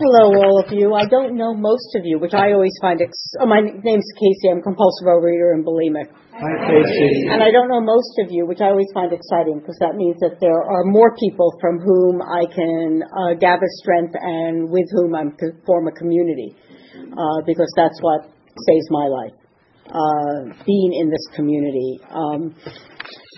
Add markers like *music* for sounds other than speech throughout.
Hello, all of you. I don't know most of you, which I always find. Ex- oh, my name's Casey. I'm compulsive overeater and bulimic. Hi, Casey. And I don't know most of you, which I always find exciting because that means that there are more people from whom I can uh, gather strength and with whom I can form a community. Uh, because that's what saves my life. Uh, being in this community. Um,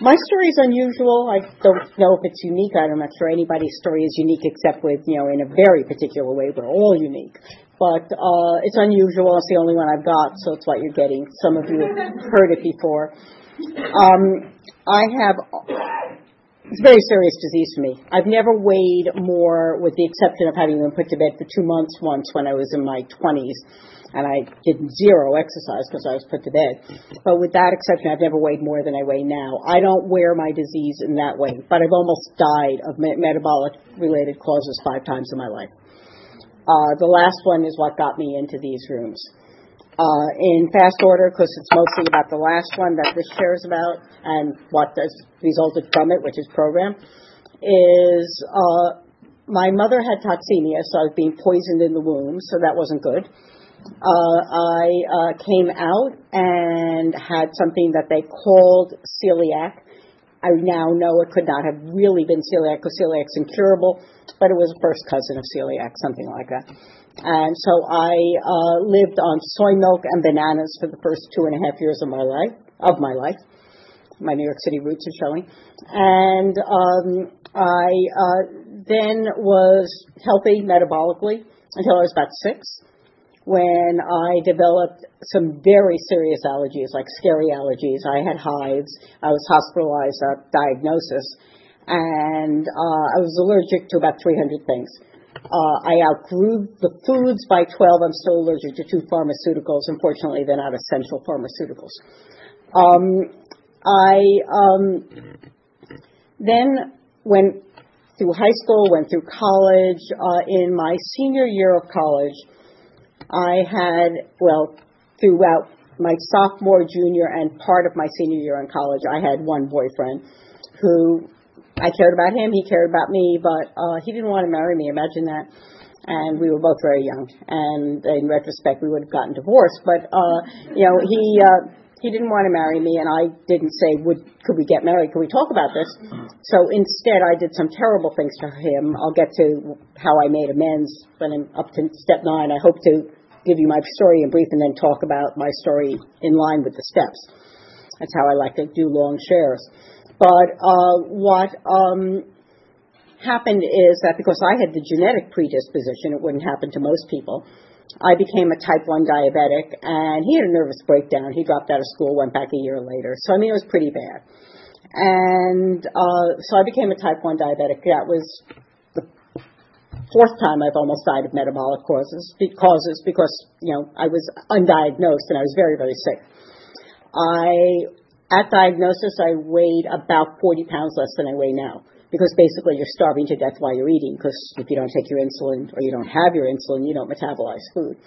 my story is unusual. I don't know if it's unique. I'm not sure anybody's story is unique except with, you know, in a very particular way. We're all unique. But uh, it's unusual. It's the only one I've got, so it's what you're getting. Some of you have heard it before. Um, I have it's a very serious disease for me. I've never weighed more, with the exception of having been put to bed for two months once when I was in my 20s and I did zero exercise because I was put to bed. But with that exception, I've never weighed more than I weigh now. I don't wear my disease in that way, but I've almost died of me- metabolic related causes five times in my life. Uh, the last one is what got me into these rooms. Uh, in fast order, because it's mostly about the last one that this chair is about and what has resulted from it, which is program, is uh, my mother had toxemia, so I was being poisoned in the womb, so that wasn't good uh, I uh, came out and had something that they called celiac. I now know it could not have really been celiac because celiac's incurable, but it was a first cousin of celiac, something like that. And so I uh, lived on soy milk and bananas for the first two and a half years of my life. Of my life, my New York City roots are showing, and um, I uh, then was healthy metabolically until I was about six when I developed some very serious allergies, like scary allergies. I had hives. I was hospitalized at diagnosis, and uh, I was allergic to about 300 things. Uh, I outgrew the foods by 12. I'm still allergic to two pharmaceuticals. Unfortunately, they're not essential pharmaceuticals. Um, I um, then went through high school, went through college. Uh, in my senior year of college, I had, well, throughout my sophomore, junior, and part of my senior year in college, I had one boyfriend who I cared about him, he cared about me, but uh, he didn't want to marry me. Imagine that. And we were both very young. And in retrospect, we would have gotten divorced. But uh, you know, he uh, he didn't want to marry me, and I didn't say, "Would could we get married? Could we talk about this?" So instead, I did some terrible things to him. I'll get to how I made amends when I'm up to step nine. I hope to give you my story in brief and then talk about my story in line with the steps. That's how I like to do long shares. But uh, what um, happened is that because I had the genetic predisposition, it wouldn't happen to most people. I became a type 1 diabetic, and he had a nervous breakdown. He dropped out of school, went back a year later. So, I mean, it was pretty bad. And uh, so I became a type 1 diabetic. That was the fourth time I've almost died of metabolic causes, causes because, you know, I was undiagnosed and I was very, very sick. I, at diagnosis, I weighed about 40 pounds less than I weigh now because basically you're starving to death while you're eating because if you don't take your insulin or you don't have your insulin, you don't metabolize food.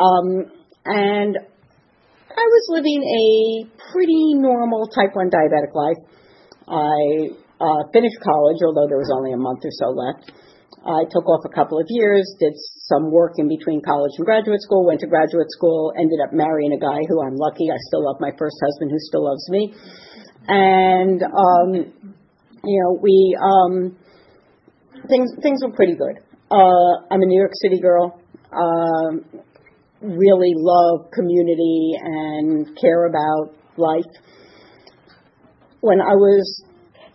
Um, and I was living a pretty normal type 1 diabetic life. I uh, finished college, although there was only a month or so left. I took off a couple of years, did some work in between college and graduate school, went to graduate school, ended up marrying a guy who I'm lucky. I still love my first husband who still loves me. And, um, you know, we, um, things, things were pretty good. Uh, I'm a New York City girl. Um, really love community and care about life. When I was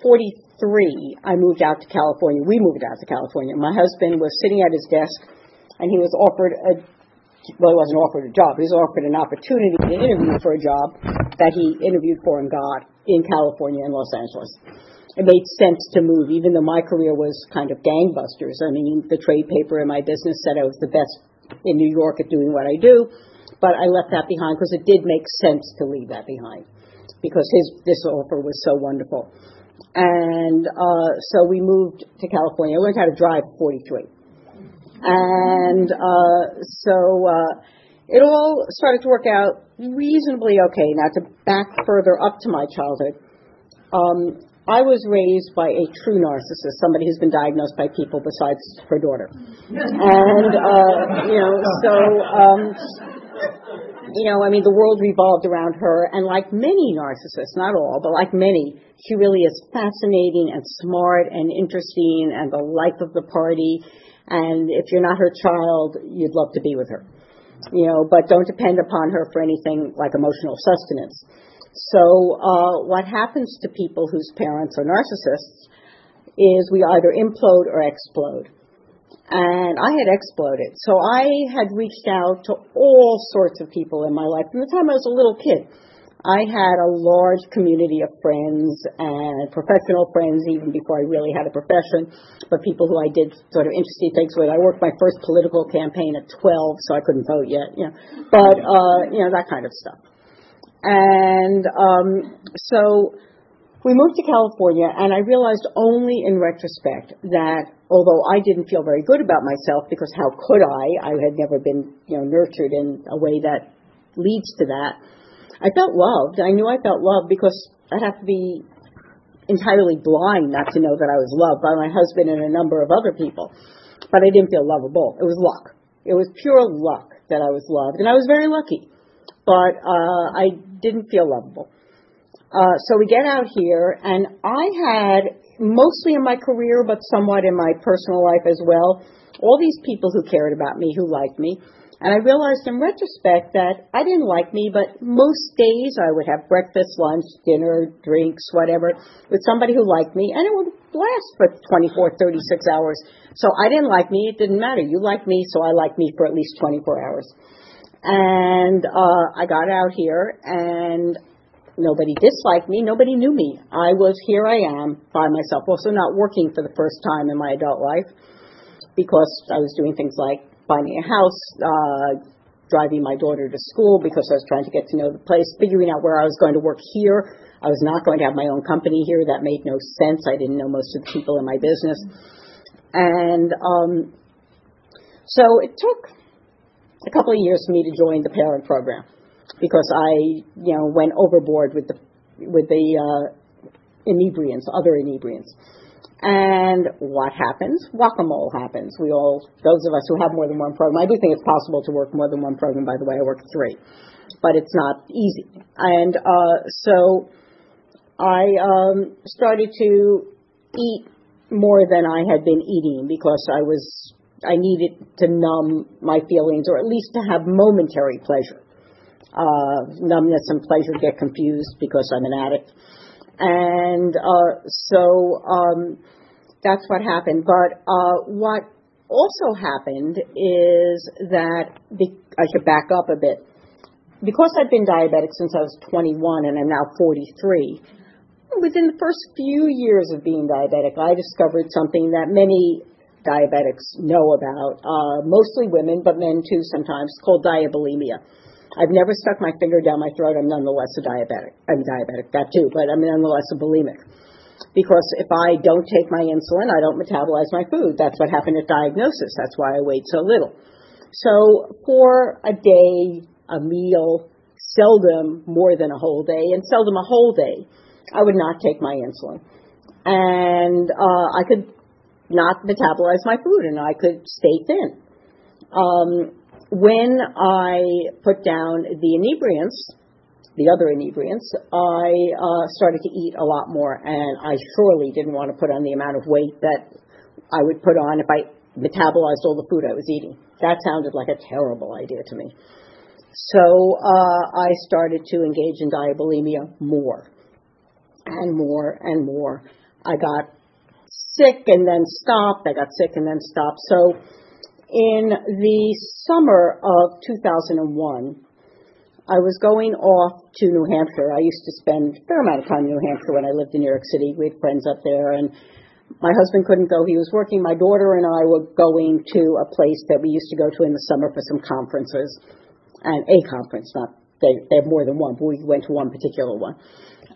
40, three, I moved out to California. We moved out to California. My husband was sitting at his desk, and he was offered a well, he wasn't offered a job. He was offered an opportunity to interview for a job that he interviewed for and got in California and Los Angeles. it made sense to move, even though my career was kind of gangbusters. I mean, the trade paper in my business said I was the best in New York at doing what I do, but I left that behind because it did make sense to leave that behind because his this offer was so wonderful. And uh, so we moved to California. I learned how to drive at 43. And uh, so uh, it all started to work out reasonably okay. Now, to back further up to my childhood, um, I was raised by a true narcissist, somebody who's been diagnosed by people besides her daughter. And, uh, you know, so, um, you know, I mean, the world revolved around her, and like many narcissists, not all, but like many, she really is fascinating and smart and interesting and the life of the party. And if you're not her child, you'd love to be with her. You know, but don't depend upon her for anything like emotional sustenance. So uh, what happens to people whose parents are narcissists is we either implode or explode. And I had exploded. So I had reached out to all sorts of people in my life from the time I was a little kid. I had a large community of friends and professional friends even before I really had a profession, but people who I did sort of interesting things with. I worked my first political campaign at 12, so I couldn't vote yet, you know, but, uh, you know, that kind of stuff. And um, so we moved to California, and I realized only in retrospect that although I didn't feel very good about myself, because how could I? I had never been, you know, nurtured in a way that leads to that. I felt loved. I knew I felt loved because I'd have to be entirely blind not to know that I was loved by my husband and a number of other people. But I didn't feel lovable. It was luck. It was pure luck that I was loved, and I was very lucky but uh, I didn't feel lovable. Uh, so we get out here, and I had mostly in my career, but somewhat in my personal life as well, all these people who cared about me, who liked me. And I realized in retrospect that I didn't like me, but most days I would have breakfast, lunch, dinner, drinks, whatever, with somebody who liked me, and it would last for 24, 36 hours. So I didn't like me, it didn't matter. You like me, so I like me for at least 24 hours. And uh, I got out here, and nobody disliked me. Nobody knew me. I was here. I am by myself. Also, not working for the first time in my adult life because I was doing things like finding a house, uh, driving my daughter to school because I was trying to get to know the place, figuring out where I was going to work here. I was not going to have my own company here. That made no sense. I didn't know most of the people in my business. And um, so it took a couple of years for me to join the parent program because I, you know, went overboard with the with the uh, inebriants, other inebriants. And what happens? Whack-a-mole happens. We all, those of us who have more than one program, I do think it's possible to work more than one program. By the way, I work three, but it's not easy. And uh, so I um, started to eat more than I had been eating because I was I needed to numb my feelings or at least to have momentary pleasure. Uh, numbness and pleasure get confused because I'm an addict. And uh, so um, that's what happened. But uh, what also happened is that be- I should back up a bit. Because I've been diabetic since I was 21 and I'm now 43, within the first few years of being diabetic, I discovered something that many diabetics know about, uh, mostly women, but men too sometimes, called diabulimia. I've never stuck my finger down my throat. I'm nonetheless a diabetic. I'm diabetic, that too, but I'm nonetheless a bulimic. Because if I don't take my insulin, I don't metabolize my food. That's what happened at diagnosis. That's why I weighed so little. So for a day, a meal, seldom more than a whole day, and seldom a whole day, I would not take my insulin. And uh, I could not metabolize my food and I could stay thin. Um, when I put down the inebriants, the other inebriants, I uh, started to eat a lot more, and I surely didn't want to put on the amount of weight that I would put on if I metabolized all the food I was eating. That sounded like a terrible idea to me. So uh, I started to engage in diabulimia more and more and more. I got sick and then stopped. I got sick and then stopped. So in the summer of 2001, I was going off to New Hampshire. I used to spend a fair amount of time in New Hampshire when I lived in New York City. We had friends up there, and my husband couldn't go. He was working. My daughter and I were going to a place that we used to go to in the summer for some conferences, and a conference, not they, they have more than one, but we went to one particular one.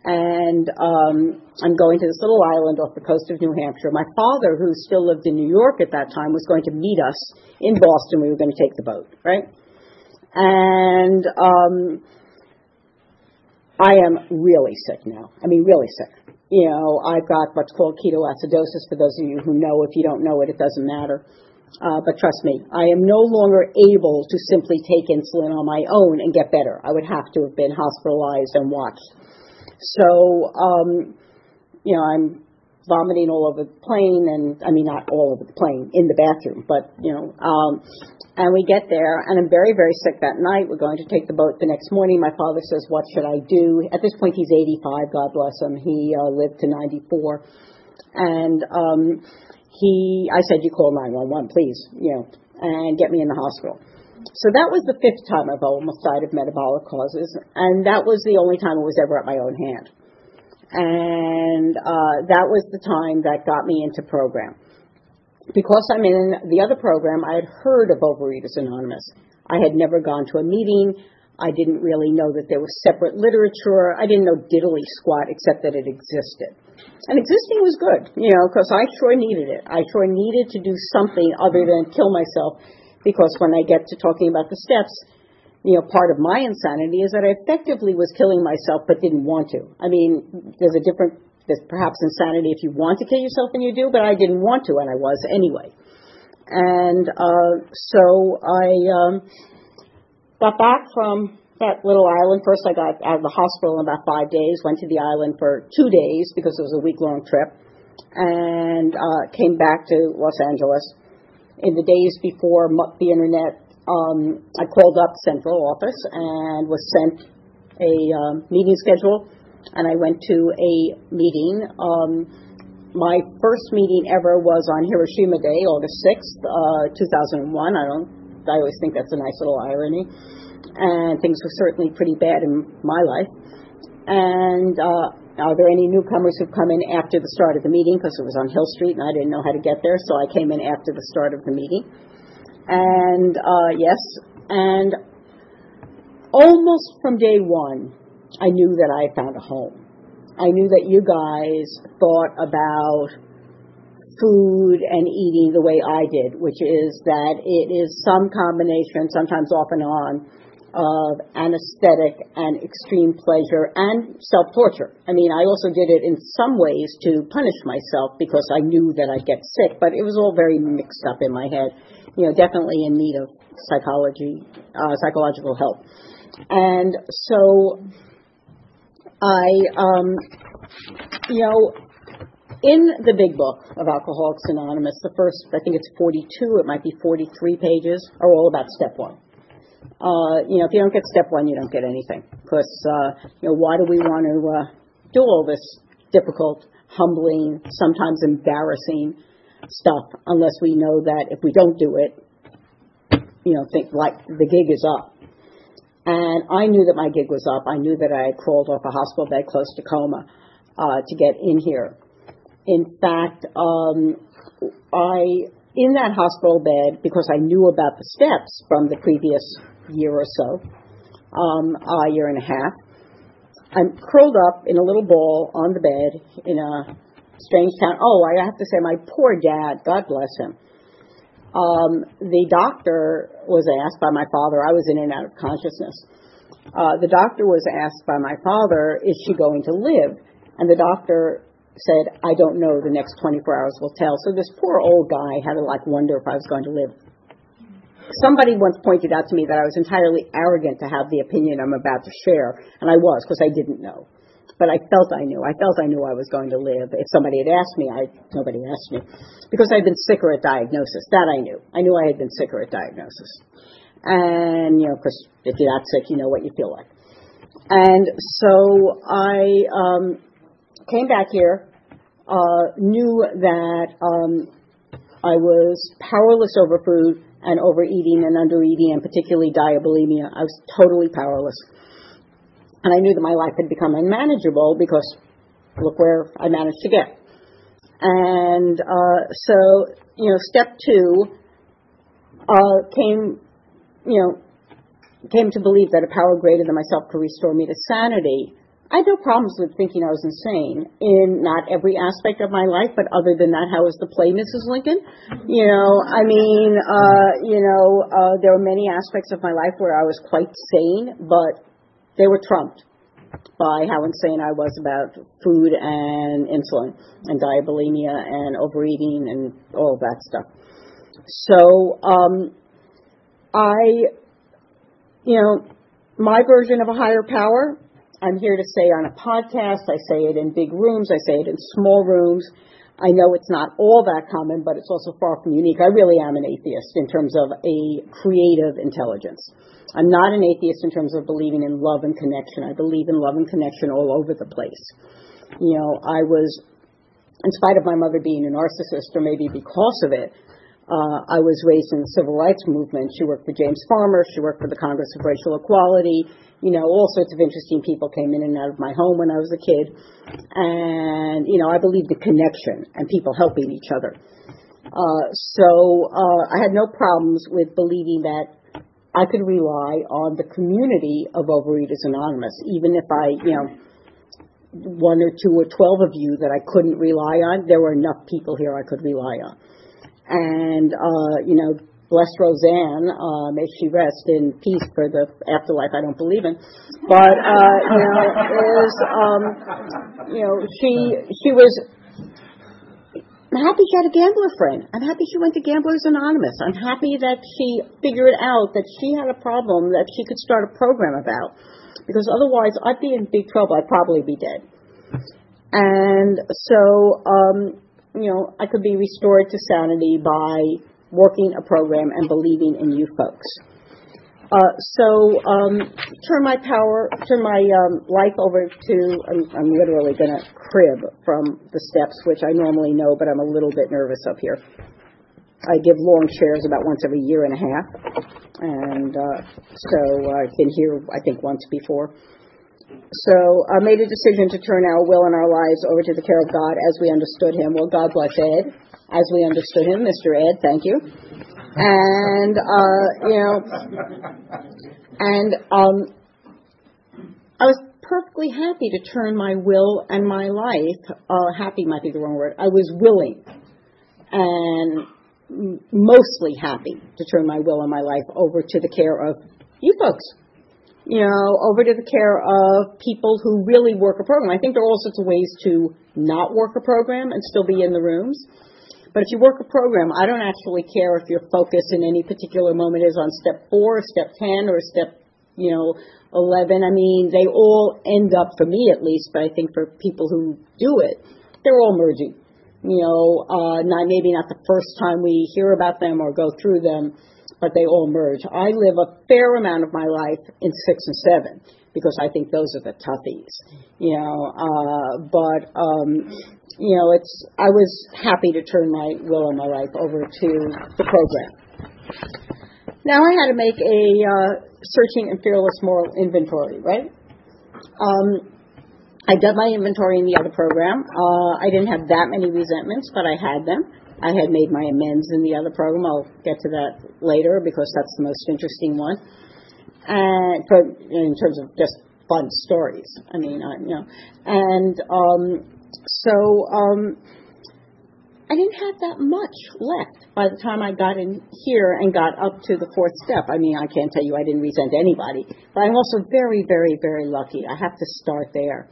And um, I'm going to this little island off the coast of New Hampshire. My father, who still lived in New York at that time, was going to meet us in Boston. We were going to take the boat, right? And um, I am really sick now. I mean, really sick. You know, I've got what's called ketoacidosis. For those of you who know, if you don't know it, it doesn't matter. Uh, but trust me, I am no longer able to simply take insulin on my own and get better. I would have to have been hospitalized and watched. So, um, you know, I'm vomiting all over the plane, and I mean not all over the plane in the bathroom, but you know, um, and we get there, and I'm very, very sick that night. We're going to take the boat the next morning. My father says, What should I do? At this point, he's 85, God bless him. He uh, lived to 94. And um, he, I said, You call 911, please, you know, and get me in the hospital. So that was the fifth time I've almost died of metabolic causes, and that was the only time it was ever at my own hand. And uh, that was the time that got me into program because I'm in the other program, I had heard of Overeaters Anonymous. I had never gone to a meeting. I didn't really know that there was separate literature. I didn't know diddly squat except that it existed. And existing was good, you know, because I sure needed it. I sure needed to do something other than kill myself because when I get to talking about the steps, you know, part of my insanity is that I effectively was killing myself but didn't want to. I mean, there's a different there's perhaps insanity if you want to kill yourself and you do, but I didn't want to, and I was anyway. And uh, so I um, got back from that little island. First, I got out of the hospital in about five days, went to the island for two days because it was a week long trip, and uh, came back to Los Angeles. In the days before the internet, um, I called up central office and was sent a um, meeting schedule and I went to a meeting. Um, my first meeting ever was on Hiroshima Day, August 6th, uh, 2001. I don't, I always think that's a nice little irony. And things were certainly pretty bad in my life. And uh, are there any newcomers who've come in after the start of the meeting? Because it was on Hill Street and I didn't know how to get there, so I came in after the start of the meeting. And uh, yes, and almost from day one, I knew that I found a home. I knew that you guys thought about food and eating the way I did, which is that it is some combination, sometimes off and on, of anesthetic and extreme pleasure and self torture. I mean, I also did it in some ways to punish myself because I knew that I'd get sick, but it was all very mixed up in my head. You know, definitely in need of psychology, uh, psychological help. And so I, um, you know, in the big book of Alcoholics Anonymous, the first, I think it's 42, it might be 43 pages, are all about step one. Uh, you know, if you don't get step one, you don't get anything. Because, uh, you know, why do we want to uh, do all this difficult, humbling, sometimes embarrassing stuff unless we know that if we don't do it, you know, think like the gig is up. And I knew that my gig was up. I knew that I had crawled off a hospital bed close to coma uh, to get in here. In fact, um, I in that hospital bed because I knew about the steps from the previous year or so, um, a year and a half. I'm curled up in a little ball on the bed in a strange town. Oh, I have to say, my poor dad, God bless him um, the doctor was asked by my father, I was in and out of consciousness. Uh, the doctor was asked by my father, is she going to live? And the doctor said, I don't know, the next 24 hours will tell. So this poor old guy had to like wonder if I was going to live. Somebody once pointed out to me that I was entirely arrogant to have the opinion I'm about to share, and I was because I didn't know but I felt I knew. I felt I knew I was going to live. If somebody had asked me, I nobody asked me because I'd been sicker at diagnosis. That I knew. I knew I had been sicker at diagnosis, and you know, because if you're that sick, you know what you feel like. And so I um, came back here, uh, knew that um, I was powerless over food and overeating and undereating and particularly diabulimia. I was totally powerless. And I knew that my life had become unmanageable because look where I managed to get. And uh, so, you know, step two uh, came, you know, came to believe that a power greater than myself could restore me to sanity. I had no problems with thinking I was insane in not every aspect of my life, but other than that, how was the play, Mrs. Lincoln? You know, I mean, uh, you know, uh, there were many aspects of my life where I was quite sane, but they were trumped by how insane I was about food and insulin and diabulimia and overeating and all that stuff. So, um, I, you know, my version of a higher power I'm here to say on a podcast, I say it in big rooms, I say it in small rooms. I know it's not all that common, but it's also far from unique. I really am an atheist in terms of a creative intelligence. I'm not an atheist in terms of believing in love and connection. I believe in love and connection all over the place. You know, I was, in spite of my mother being a narcissist, or maybe because of it, uh, I was raised in the civil rights movement. She worked for James Farmer. She worked for the Congress of Racial Equality. You know, all sorts of interesting people came in and out of my home when I was a kid. And, you know, I believed in connection and people helping each other. Uh, so uh, I had no problems with believing that I could rely on the community of Overeaters Anonymous, even if I, you know, one or two or twelve of you that I couldn't rely on, there were enough people here I could rely on and uh, you know, bless Rozanne, uh, may she rest in peace for the afterlife I don't believe in, but uh, you know, is um, you know, she she was. I'm happy she had a gambler friend. I'm happy she went to Gamblers Anonymous. I'm happy that she figured out that she had a problem that she could start a program about. Because otherwise, I'd be in big trouble. I'd probably be dead. And so, um, you know, I could be restored to sanity by working a program and believing in you folks. Uh, so um, turn my power, turn my um, life over to. I'm, I'm literally going to crib from the steps, which I normally know, but I'm a little bit nervous up here. I give long shares about once every year and a half, and uh, so I've been here, I think, once before. So I made a decision to turn our will and our lives over to the care of God as we understood Him. Well, God bless Ed, as we understood Him, Mr. Ed. Thank you. And uh, you know, and um, I was perfectly happy to turn my will and my life. Uh, happy might be the wrong word. I was willing and mostly happy to turn my will and my life over to the care of you folks you know, over to the care of people who really work a program. I think there are all sorts of ways to not work a program and still be in the rooms. But if you work a program, I don't actually care if your focus in any particular moment is on step four, or step 10, or step, you know, 11. I mean, they all end up, for me at least, but I think for people who do it, they're all merging. You know, uh, not, maybe not the first time we hear about them or go through them, but they all merge. I live a fair amount of my life in six and seven because I think those are the toughies, you know. Uh, but um, you know, it's I was happy to turn my will and my life over to the program. Now I had to make a uh, searching and fearless moral inventory, right? Um, I did my inventory in the other program. Uh, I didn't have that many resentments, but I had them. I had made my amends in the other program. I'll get to that later because that's the most interesting one. And for, in terms of just fun stories, I mean, I, you know, and um, so um, I didn't have that much left by the time I got in here and got up to the fourth step. I mean, I can't tell you I didn't resent anybody, but I'm also very, very, very lucky. I have to start there.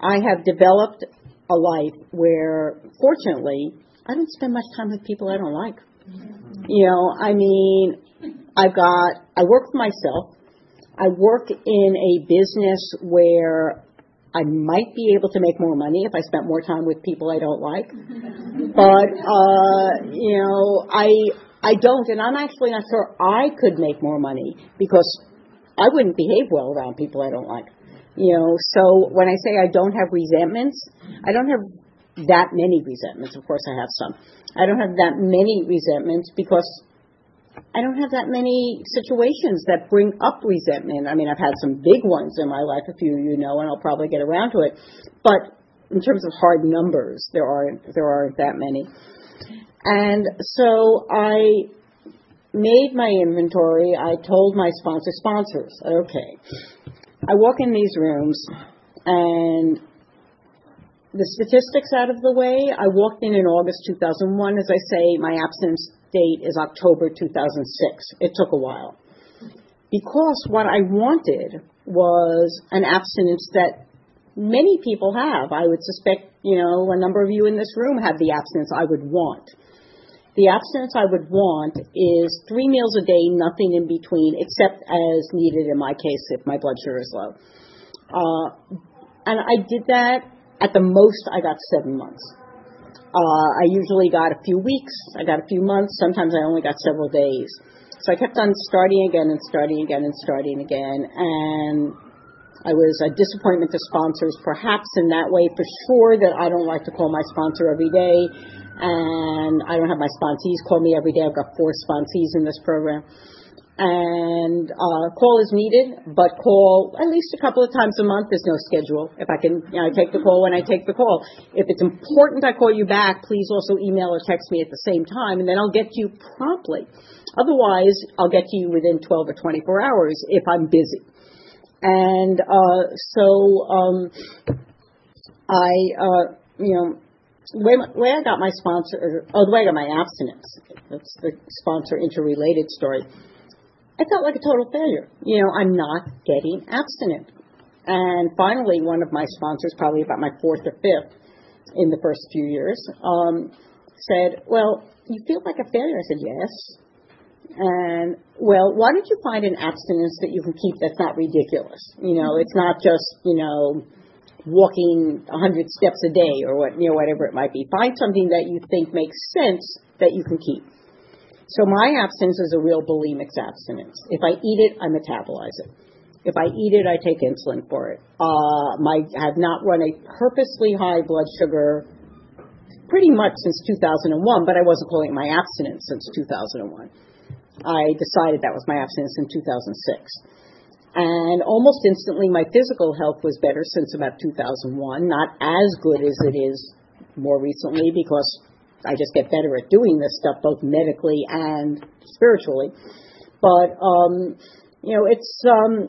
I have developed a life where, fortunately, I don't spend much time with people I don't like. You know, I mean, I've got, I work for myself. I work in a business where I might be able to make more money if I spent more time with people I don't like. *laughs* But, uh, you know, I, I don't, and I'm actually not sure I could make more money because I wouldn't behave well around people I don't like. You know, so when I say I don't have resentments, I don't have that many resentments. Of course, I have some. I don't have that many resentments because I don't have that many situations that bring up resentment. I mean, I've had some big ones in my life, a few you know, and I'll probably get around to it. But in terms of hard numbers, there aren't there aren't that many. And so I made my inventory. I told my sponsor sponsors, okay, I walk in these rooms and the statistics out of the way. I walked in in August 2001. As I say, my abstinence date is October 2006. It took a while. Because what I wanted was an abstinence that many people have. I would suspect, you know, a number of you in this room have the abstinence I would want. The abstinence I would want is three meals a day, nothing in between, except as needed in my case if my blood sugar is low. Uh, and I did that at the most, I got seven months. Uh, I usually got a few weeks, I got a few months, sometimes I only got several days. So I kept on starting again and starting again and starting again. And I was a disappointment to sponsors, perhaps in that way, for sure, that I don't like to call my sponsor every day and I don't have my sponsees call me every day. I've got four sponsees in this program. And uh, call is needed, but call at least a couple of times a month. There's no schedule. If I can you know, take the call when I take the call. If it's important I call you back, please also email or text me at the same time, and then I'll get to you promptly. Otherwise, I'll get to you within 12 or 24 hours if I'm busy. And uh, so um, I, uh, you know, way, way I got my sponsor, oh, the way I got my abstinence, that's the sponsor interrelated story. I felt like a total failure. You know, I'm not getting abstinent. And finally, one of my sponsors, probably about my fourth or fifth in the first few years, um, said, Well, you feel like a failure. I said, Yes. And, well, why don't you find an abstinence that you can keep that's not ridiculous? You know, it's not just, you know, walking 100 steps a day or what, you know, whatever it might be. Find something that you think makes sense that you can keep. So my abstinence is a real bulimic abstinence. If I eat it, I metabolize it. If I eat it, I take insulin for it. Uh, my I have not run a purposely high blood sugar pretty much since 2001, but I wasn't calling it my abstinence since 2001. I decided that was my abstinence in 2006. And almost instantly, my physical health was better since about 2001. Not as good as it is more recently because I just get better at doing this stuff, both medically and spiritually. But um, you know, it's um,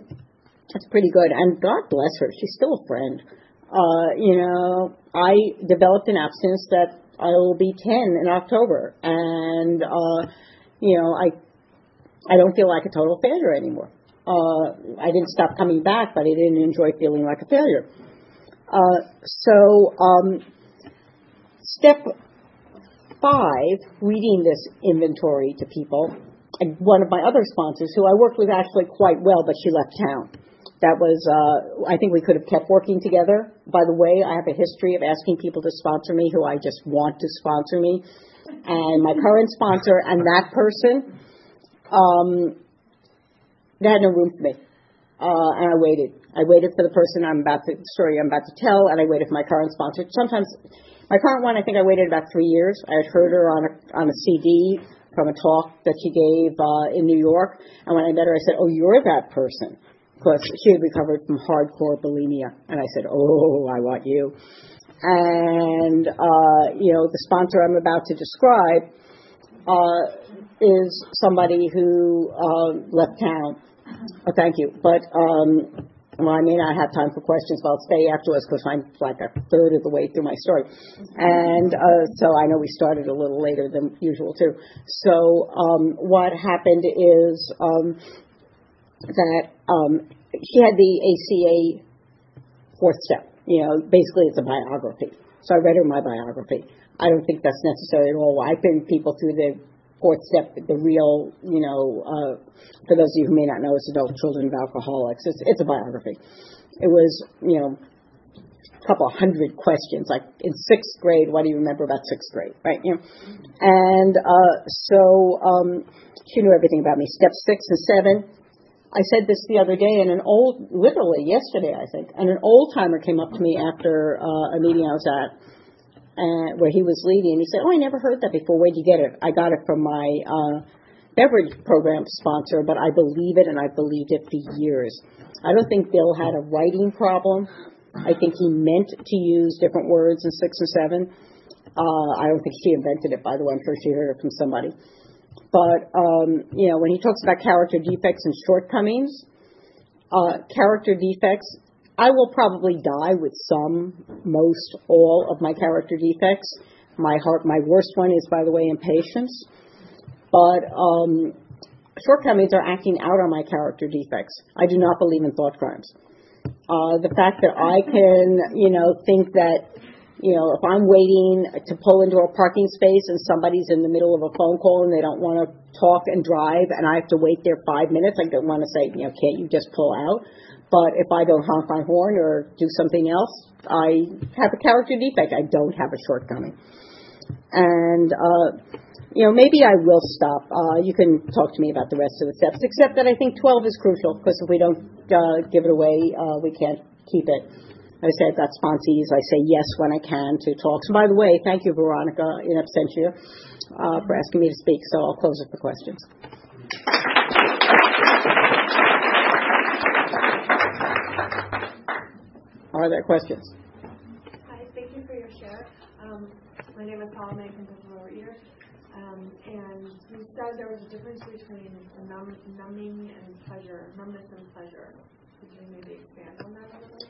it's pretty good. And God bless her, she's still a friend. Uh, you know, I developed an abstinence that I will be 10 in October, and uh, you know, I I don't feel like a total failure anymore. Uh, I didn't stop coming back, but I didn't enjoy feeling like a failure. Uh, so, um, step five, reading this inventory to people, one of my other sponsors, who I worked with actually quite well, but she left town. That was, uh, I think we could have kept working together. By the way, I have a history of asking people to sponsor me who I just want to sponsor me. And my current sponsor and that person, um, they had no room for me. Uh, and I waited. I waited for the person I'm about to, story I'm about to tell, and I waited for my current sponsor. Sometimes, my current one, I think I waited about three years. I had heard her on a, on a CD from a talk that she gave uh, in New York, and when I met her, I said, "Oh, you're that person," because she had recovered from hardcore bulimia, and I said, "Oh, I want you." And uh, you know, the sponsor I'm about to describe uh, is somebody who uh, left town Oh, thank you. But um, well, I may not have time for questions, but I'll stay afterwards because I'm like a third of the way through my story. And uh, so I know we started a little later than usual, too. So um, what happened is um, that um, she had the ACA fourth step. You know, basically it's a biography. So I read her my biography. I don't think that's necessary at all. I've been people through the fourth step, the real, you know, uh, for those of you who may not know, it's adult children of alcoholics. It's, it's a biography. It was, you know, a couple hundred questions, like in sixth grade, what do you remember about sixth grade, right? You know, and uh, so um, she knew everything about me. Step six and seven. I said this the other day, and an old, literally yesterday, I think, and an old timer came up to me after uh, a meeting I was at and where he was leading. And he said, "Oh, I never heard that before. Where'd you get it?" I got it from my uh, beverage program sponsor, but I believe it, and I've believed it for years. I don't think Bill had a writing problem. I think he meant to use different words in six or seven. Uh, I don't think she invented it, by the way. I'm sure she heard it from somebody. But um, you know, when he talks about character defects and shortcomings, uh, character defects I will probably die with some, most, all of my character defects. My heart, my worst one is, by the way, impatience. But um, shortcomings are acting out on my character defects. I do not believe in thought crimes. Uh, the fact that I can, you know, think that, you know, if I'm waiting to pull into a parking space and somebody's in the middle of a phone call and they don't want to talk and drive and I have to wait there five minutes, I don't want to say, you know, can't you just pull out? But if I don't honk my horn or do something else, I have a character defect. I don't have a shortcoming. And, uh, you know, maybe I will stop. Uh, you can talk to me about the rest of the steps, except that I think 12 is crucial because if we don't uh, give it away, uh, we can't keep it. I said got sponsees. I say yes when I can to talks. by the way, thank you, Veronica, in absentia, uh, for asking me to speak. So I'll close it the questions. Are there questions? Hi, thank you for your share. Um, my name is Paula May from Lower Ear. Um, and you said there was a difference between numb, numbing and pleasure, numbness and pleasure. Could you maybe expand on that a little bit?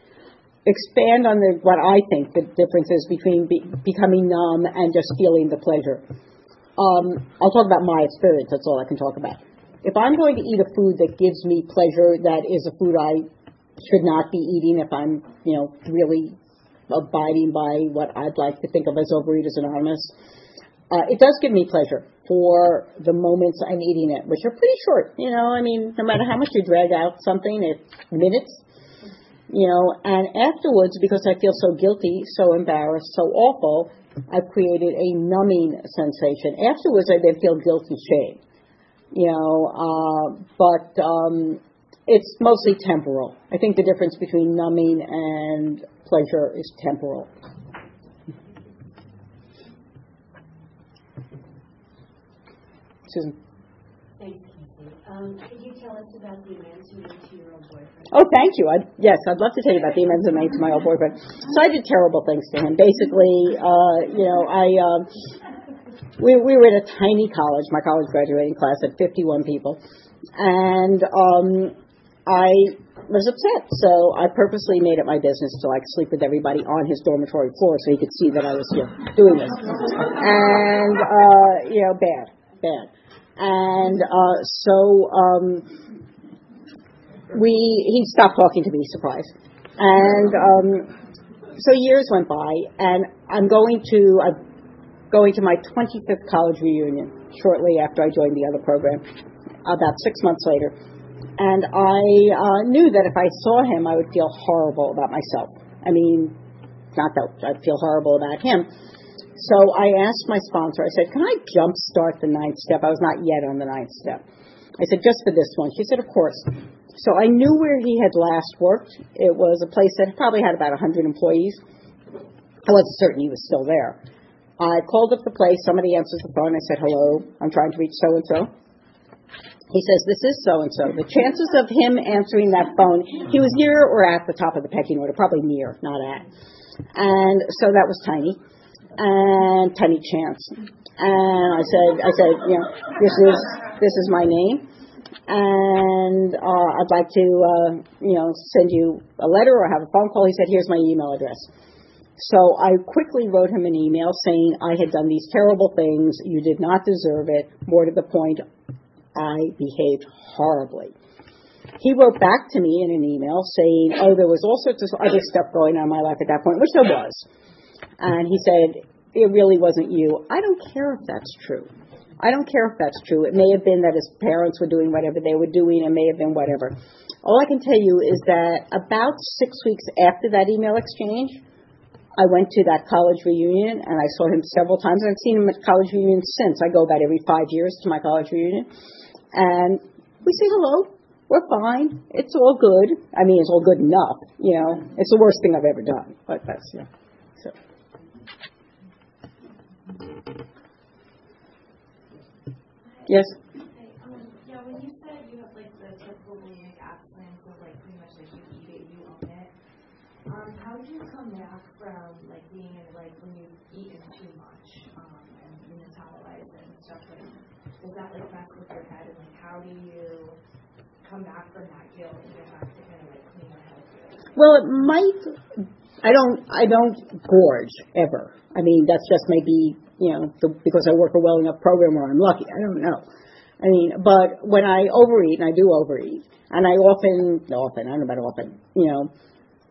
Expand on the, what I think the difference is between be, becoming numb and just feeling the pleasure. Um, I'll talk about my experience. That's all I can talk about. If I'm going to eat a food that gives me pleasure, that is a food I should not be eating if I'm, you know, really abiding by what I'd like to think of as Overeaters Anonymous. Uh, it does give me pleasure for the moments I'm eating it, which are pretty short. You know, I mean, no matter how much you drag out something, it's minutes. You know, and afterwards, because I feel so guilty, so embarrassed, so awful, I've created a numbing sensation. Afterwards, I then feel guilt and shame. You know, uh, but um, it's mostly temporal. I think the difference between numbing and pleasure is temporal. Susan. Thanks, Casey. Um, could you tell us about the amends you made to your old boyfriend? Oh, thank you. I'd, yes, I'd love to tell you about the amends I made to my old boyfriend. So I did terrible things to him. Basically, uh, you know, I uh, we we were at a tiny college. My college graduating class had 51 people, and um, I was upset. So I purposely made it my business to like sleep with everybody on his dormitory floor so he could see that I was doing this. And, uh, you know, bad, bad. And, uh, so, um, we, he stopped talking to me, surprise. And, um, so years went by and I'm going to, I'm going to my 25th college reunion shortly after I joined the other program, about six months later and I uh, knew that if I saw him, I would feel horrible about myself. I mean, not that I'd feel horrible about him. So I asked my sponsor, I said, Can I jumpstart the ninth step? I was not yet on the ninth step. I said, Just for this one. She said, Of course. So I knew where he had last worked. It was a place that probably had about 100 employees. I wasn't certain he was still there. I called up the place. Somebody answered the phone. I said, Hello, I'm trying to reach so and so. He says, This is so and so. The chances of him answering that phone, he was near or at the top of the pecking order, probably near, not at. And so that was tiny. And tiny chance. And I said, I said, you know, this is this is my name. And uh, I'd like to, uh, you know, send you a letter or have a phone call. He said, here's my email address. So I quickly wrote him an email saying I had done these terrible things. You did not deserve it. More to the point, I behaved horribly. He wrote back to me in an email saying, oh, there was all sorts of other stuff going on in my life at that point, which there was. And he said, it really wasn't you. I don't care if that's true. I don't care if that's true. It may have been that his parents were doing whatever they were doing. It may have been whatever. All I can tell you is that about six weeks after that email exchange, I went to that college reunion and I saw him several times. I've seen him at college reunions since. I go about every five years to my college reunion and we say hello. We're fine. It's all good. I mean, it's all good enough. You know, it's the worst thing I've ever done, but that's yeah. So. Yes? You you you eat you um, how do you come back from like being in like when you've eaten too much, um, and you metabolize it and stuff like, does that like mess with your head and like how do you come back from that guilt and get back to kind of like cleaner, healthier? Well, it might. I don't. I don't gorge ever. I mean, that's just maybe you know the, because I work a well enough program where I'm lucky. I don't know. I mean, but when I overeat, and I do overeat, and I often, often, I don't know about often, you know,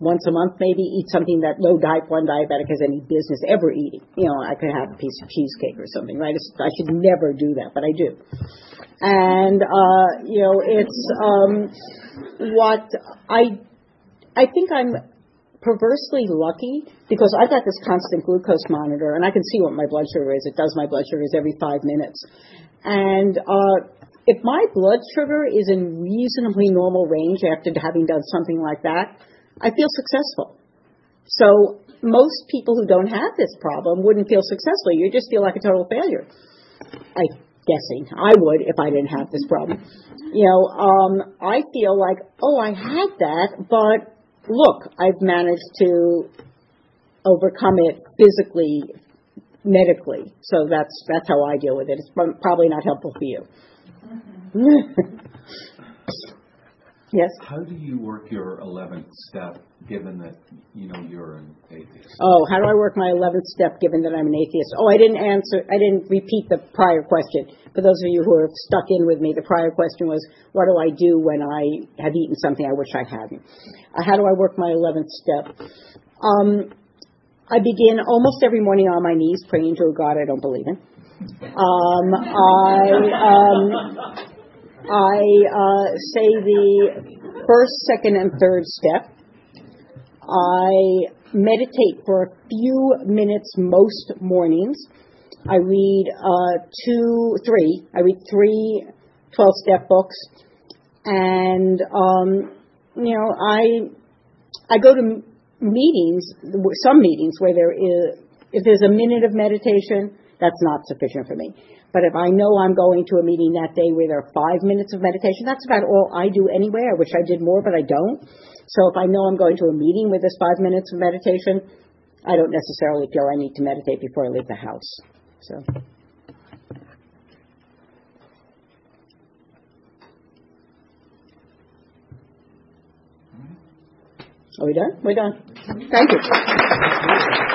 once a month maybe eat something that no type one diabetic has any business ever eating. You know, I could have a piece of cheesecake or something, right? I should never do that, but I do. And uh, you know, it's um, what I I think I'm perversely lucky because I've got this constant glucose monitor and I can see what my blood sugar is. It does my blood sugars every five minutes. And uh, if my blood sugar is in reasonably normal range after having done something like that, I feel successful. So most people who don't have this problem wouldn't feel successful. You just feel like a total failure. I guessing I would if I didn't have this problem. You know, um, I feel like, oh, I had that, but look, I've managed to overcome it physically, medically. So that's that's how I deal with it. It's probably not helpful for you. *laughs* yes. How do you work your 11th step given that you know you're an atheist? Oh, how do I work my 11th step given that I'm an atheist? Oh, I didn't answer, I didn't repeat the prior question. For those of you who are stuck in with me, the prior question was, what do I do when I have eaten something I wish I hadn't? Uh, how do I work my 11th step? Um, I begin almost every morning on my knees praying to a God I don't believe in. Um, I, um, I uh, say the first, second, and third step. I meditate for a few minutes most mornings. I read uh, two, three. I read three 12 step books. And, um, you know, I, I go to meetings, some meetings where there is, if there's a minute of meditation, that's not sufficient for me. But if I know I'm going to a meeting that day where there are five minutes of meditation, that's about all I do anyway. I wish I did more, but I don't. So if I know I'm going to a meeting with this five minutes of meditation, I don't necessarily feel I need to meditate before I leave the house. So. Are we done? We're done. Thank you.